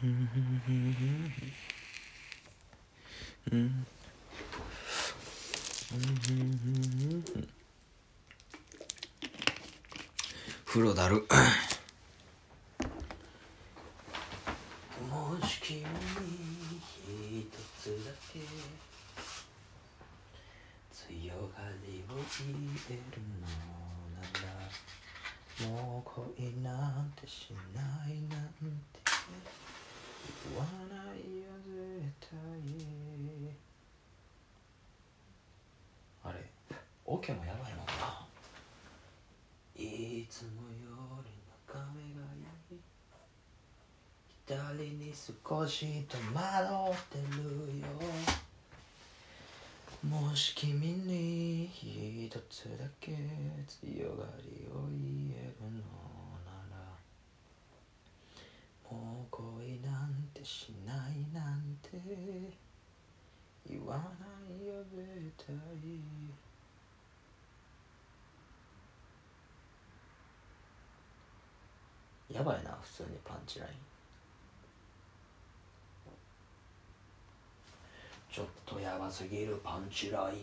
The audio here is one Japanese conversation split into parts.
風呂だる。もし君に一つだけ強がりを入れるのならもう恋なんてしないなんて。言わないよ絶対。あれオケもやばいもんな？いつもより眺めがいい。左に少し戸惑ってるよ。もし君に一つだけ強がりを言えるのならもう恋なんてしないなんて言わない。やばいな普通にパンチライン。ちょっとやばすぎるパンチライ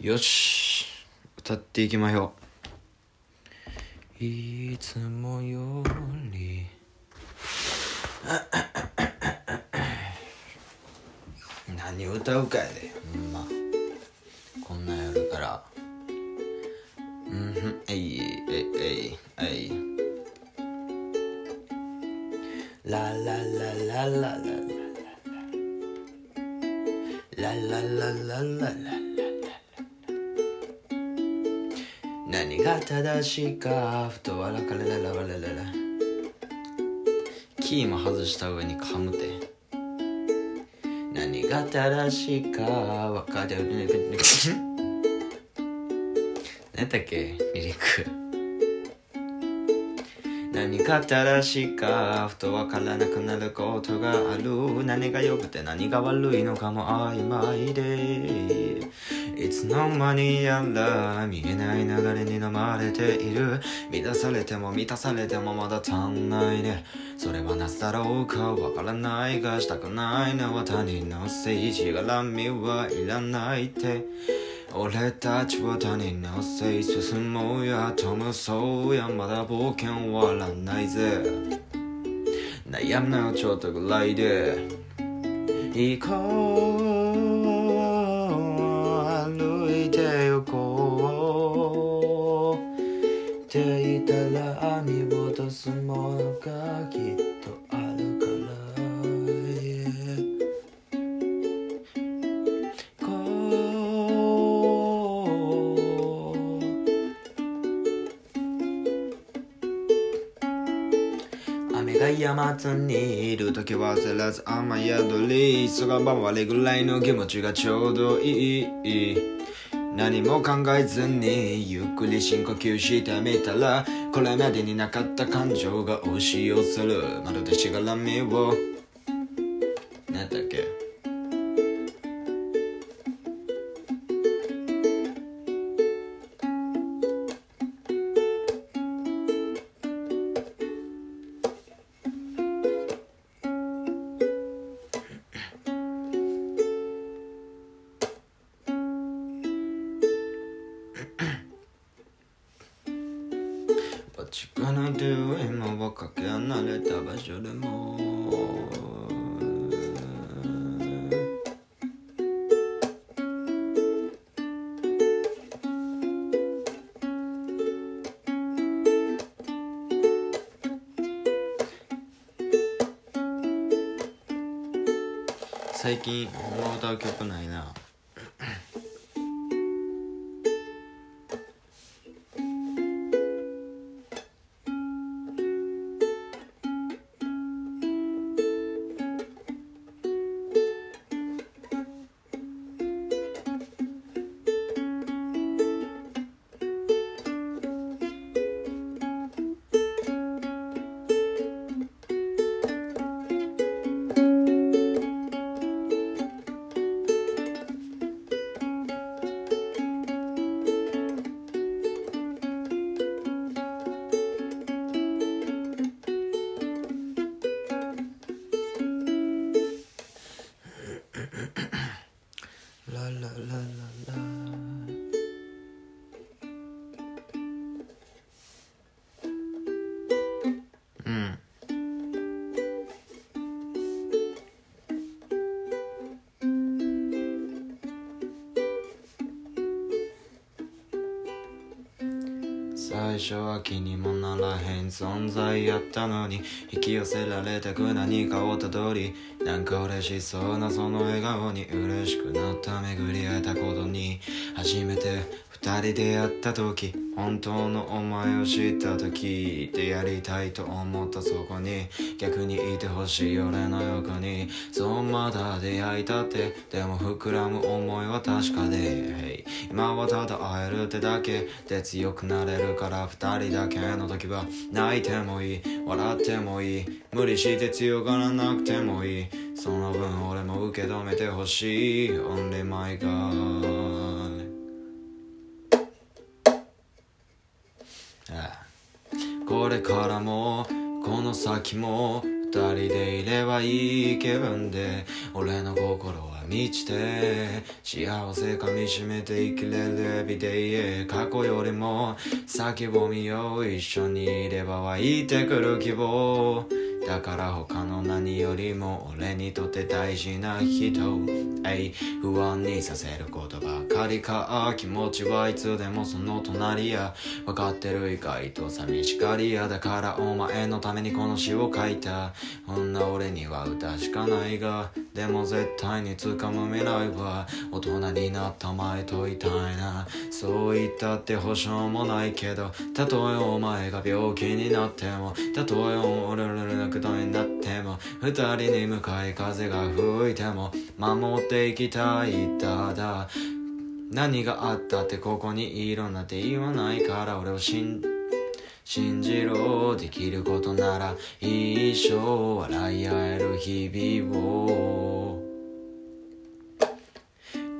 ン。よし歌っていきましょう。いつもより。何歌うかやでほんま。こんなんやるから。うんふんえいえいえいえい。ララララララララララララララ何が正しいかふと笑かれららららららキーも外した上に噛むて何が正しいか分かる何だっけ？リリック。何が正しいかふとわからなくなることがある。何が良くて何が悪いのかも曖昧で。いつの間にやら見えない流れに飲まれている。満たされても満たされてもまだ足んないね。それはなぜだろうか？わからないがしたくないのは他人のせいしがらみはいらないって。俺たちは他人のせい進もうや。飛ぶそうやまだ冒険終わらないぜ。悩むのちょっとぐらいで。行こう。って言ったら見落とすものがきっとあるから、yeah こう雨が山津にいる時は焦らず雨宿り。急がばわれぐらいの気持ちがちょうどいい。何も考えずにゆっくり深呼吸してみたらこれまでになかった感情が押し寄せる。まるでしがらみを。何だっけ？最近もう歌う曲ないな。最初は気にもならへん存在やったのに引き寄せられたく何かをたどりなんか嬉しそうなその笑顔に嬉しくなった巡り会えたことに初めて二人でやった時本当のお前を知った時でやりたいと思ったそこに逆にいてほしい俺の横にそうまだ出会いたってでも膨らむ思いは確かで、hey、今はただ会えるってだけで強くなれるから二人だけの時は泣いてもいい笑ってもいい無理して強がらなくてもいい。その分俺も受け止めてほしい。Only my God これからもこの先も二人でいればいい気分で俺の心は満ちて幸せかみしめて生きれるエビデイ過去よりも先を見よう一緒にいれば湧いてくる希望。だから他の何よりも俺にとって大事な人。え不安にさせることばかりか。気持ちはいつでもその隣や。分かってる意外と寂しがりやだから。お前のためにこの詩を書いた。こんな俺には歌しかないが。でも絶対に掴む未来は大人になった前といたいな。そう言ったって保証もないけどたとえお前が病気になってもたとえ俺らことになっても二人に向かい風が吹いても守っていきたいただ。何があったってここにいるなんて言わないから俺を信じ信じろできることなら一生笑い合える日々を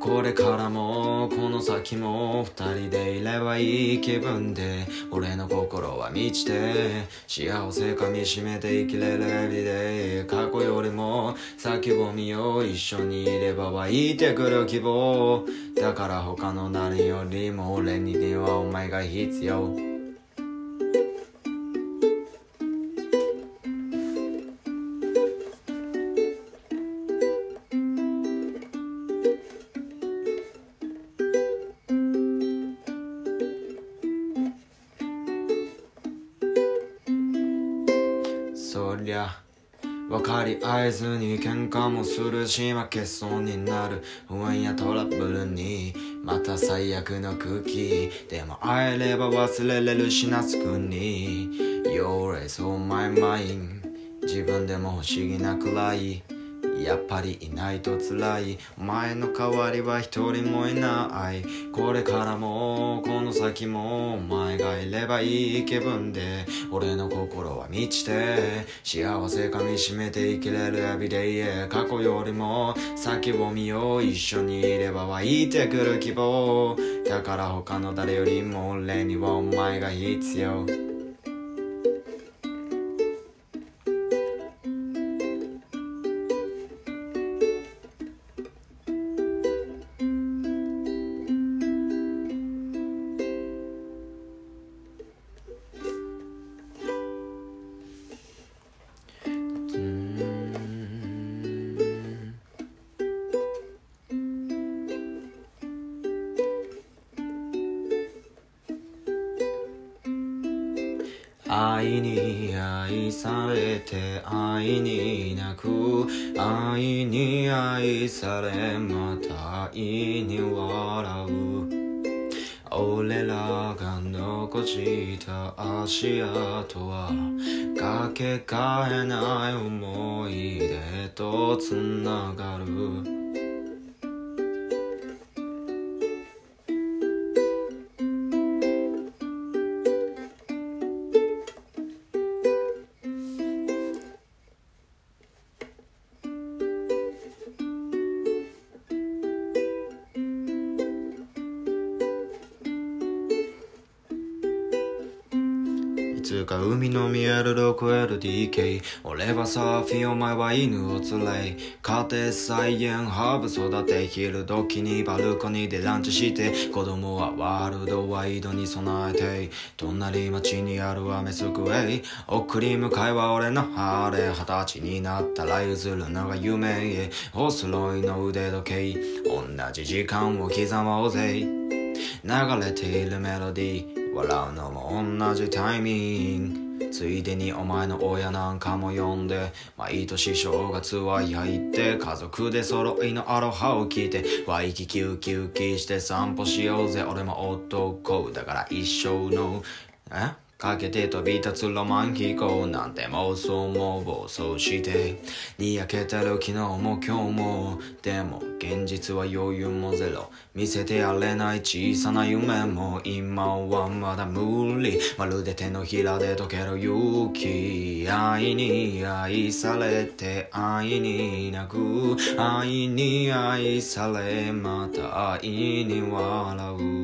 これからもこの先も二人でいればいい気分で俺の心は満ちて幸せかみしめて生きれるエビで過去よりも先を見よう一緒にいれば湧いてくる希望。だから他の何よりも俺にはお前が必要。合図に喧嘩もするし負けそうになる。不安やトラブルにまた最悪の空気でも会えれば忘れれるしなつくに。You're a so my mind 自分でも不思議なくらい。やっぱりいないと辛い。前の代わりは一人もいない。これからもこの先もお前がいればいい気分で。俺の心は満ちて幸せかみしめて生きれるエビデイへ過去よりも先を見よう。一緒にいれば湧いてくる希望。だから他の誰よりも俺にはお前が必要。愛に愛されて愛に泣く。愛に愛されまた愛に笑う。俺らが残した足跡はかけがえない思い出とつながる。る 6LDK 俺はサーフィンお前は犬を連れ。家庭菜園ハーブ育て昼時にバルコニーでランチして。子供はワールドワイドに備えて。隣町にあるアメスクエイ送り迎えは俺のハーレ二十歳になったら譲るのが夢へ。お揃いの腕時計。同じ時間を刻もうぜ。流れているメロディー。笑うのも同じタイミング。ついでにお前の親なんかも呼んで毎年正月は焼いて家族で揃いのアロハを聞いてワイキキウキウキして散歩しようぜ。俺も男。だから一生のえ？かけて飛び立つロマン飛行なんて妄想も暴走して。にやけてる昨日も今日もでも現実は余裕もゼロ。見せてやれない小さな夢も今はまだ無理。まるで手のひらで溶ける。勇気愛に愛されて愛に泣く愛に愛されまた愛に笑う。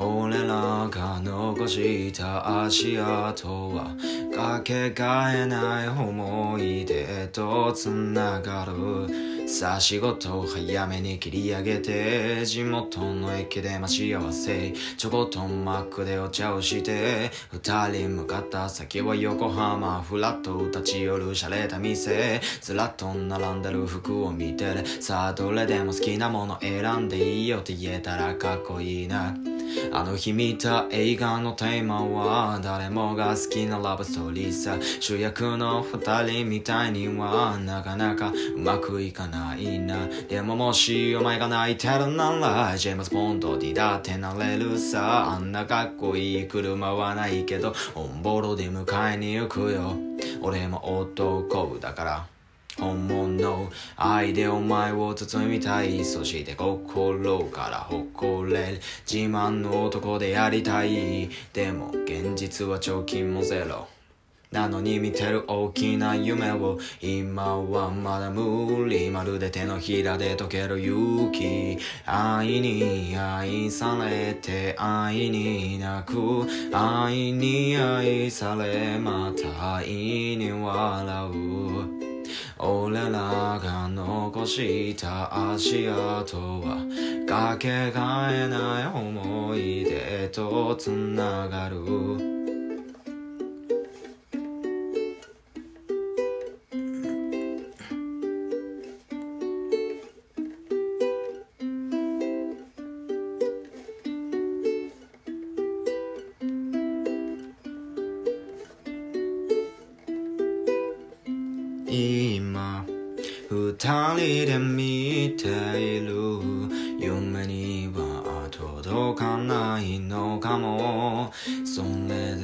俺らが残した足跡はかけがえない思い出とつながるさあ仕事を早めに切り上げて地元の駅で待ち合わせ。ちょこっとマックでお茶をして二人向かった先は横浜フラット立ち寄る洒落た店。ずらっと並んでる服を見てるさあどれでも好きなもの選んでいいよって言えたらかっこいいな。あの日見た映画のテーマは誰もが好きなラブストーリーさ主役の二人みたいにはなかなかうまくいかないな。でももしお前が泣いてるならジェームズ・ボンドにだってなれるさ。あんなかっこいい車はないけどオンボロで迎えに行くよ。俺も男だから。本物愛でお前を包みたいそして心から誇れる自慢の男でありたいでも現実は貯金もゼロ。なのに見てる大きな夢を今はまだ無理まるで手のひらで溶ける勇気。愛に愛されて愛に泣く。愛に愛されまた愛に笑う。俺らが残した足跡はかけがえない思い出と繋がる。二人で見ている。夢には届かないのかも。それで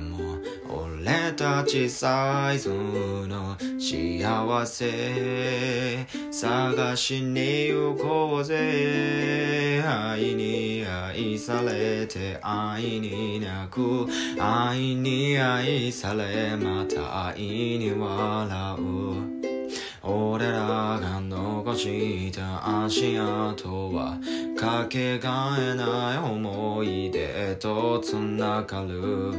も俺たちサイズの幸せ。探しに行こうぜ。愛に愛されて愛に泣く。愛に愛されまた愛に笑う。俺らが残した足跡はかけがえない思い出とつながる。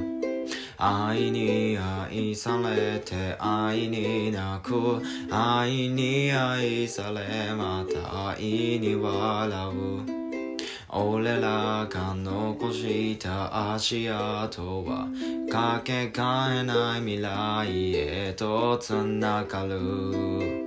愛に愛されて愛に泣く。愛に愛されまた愛に笑う。俺らが残した足跡はかけがえない未来へと繋がる。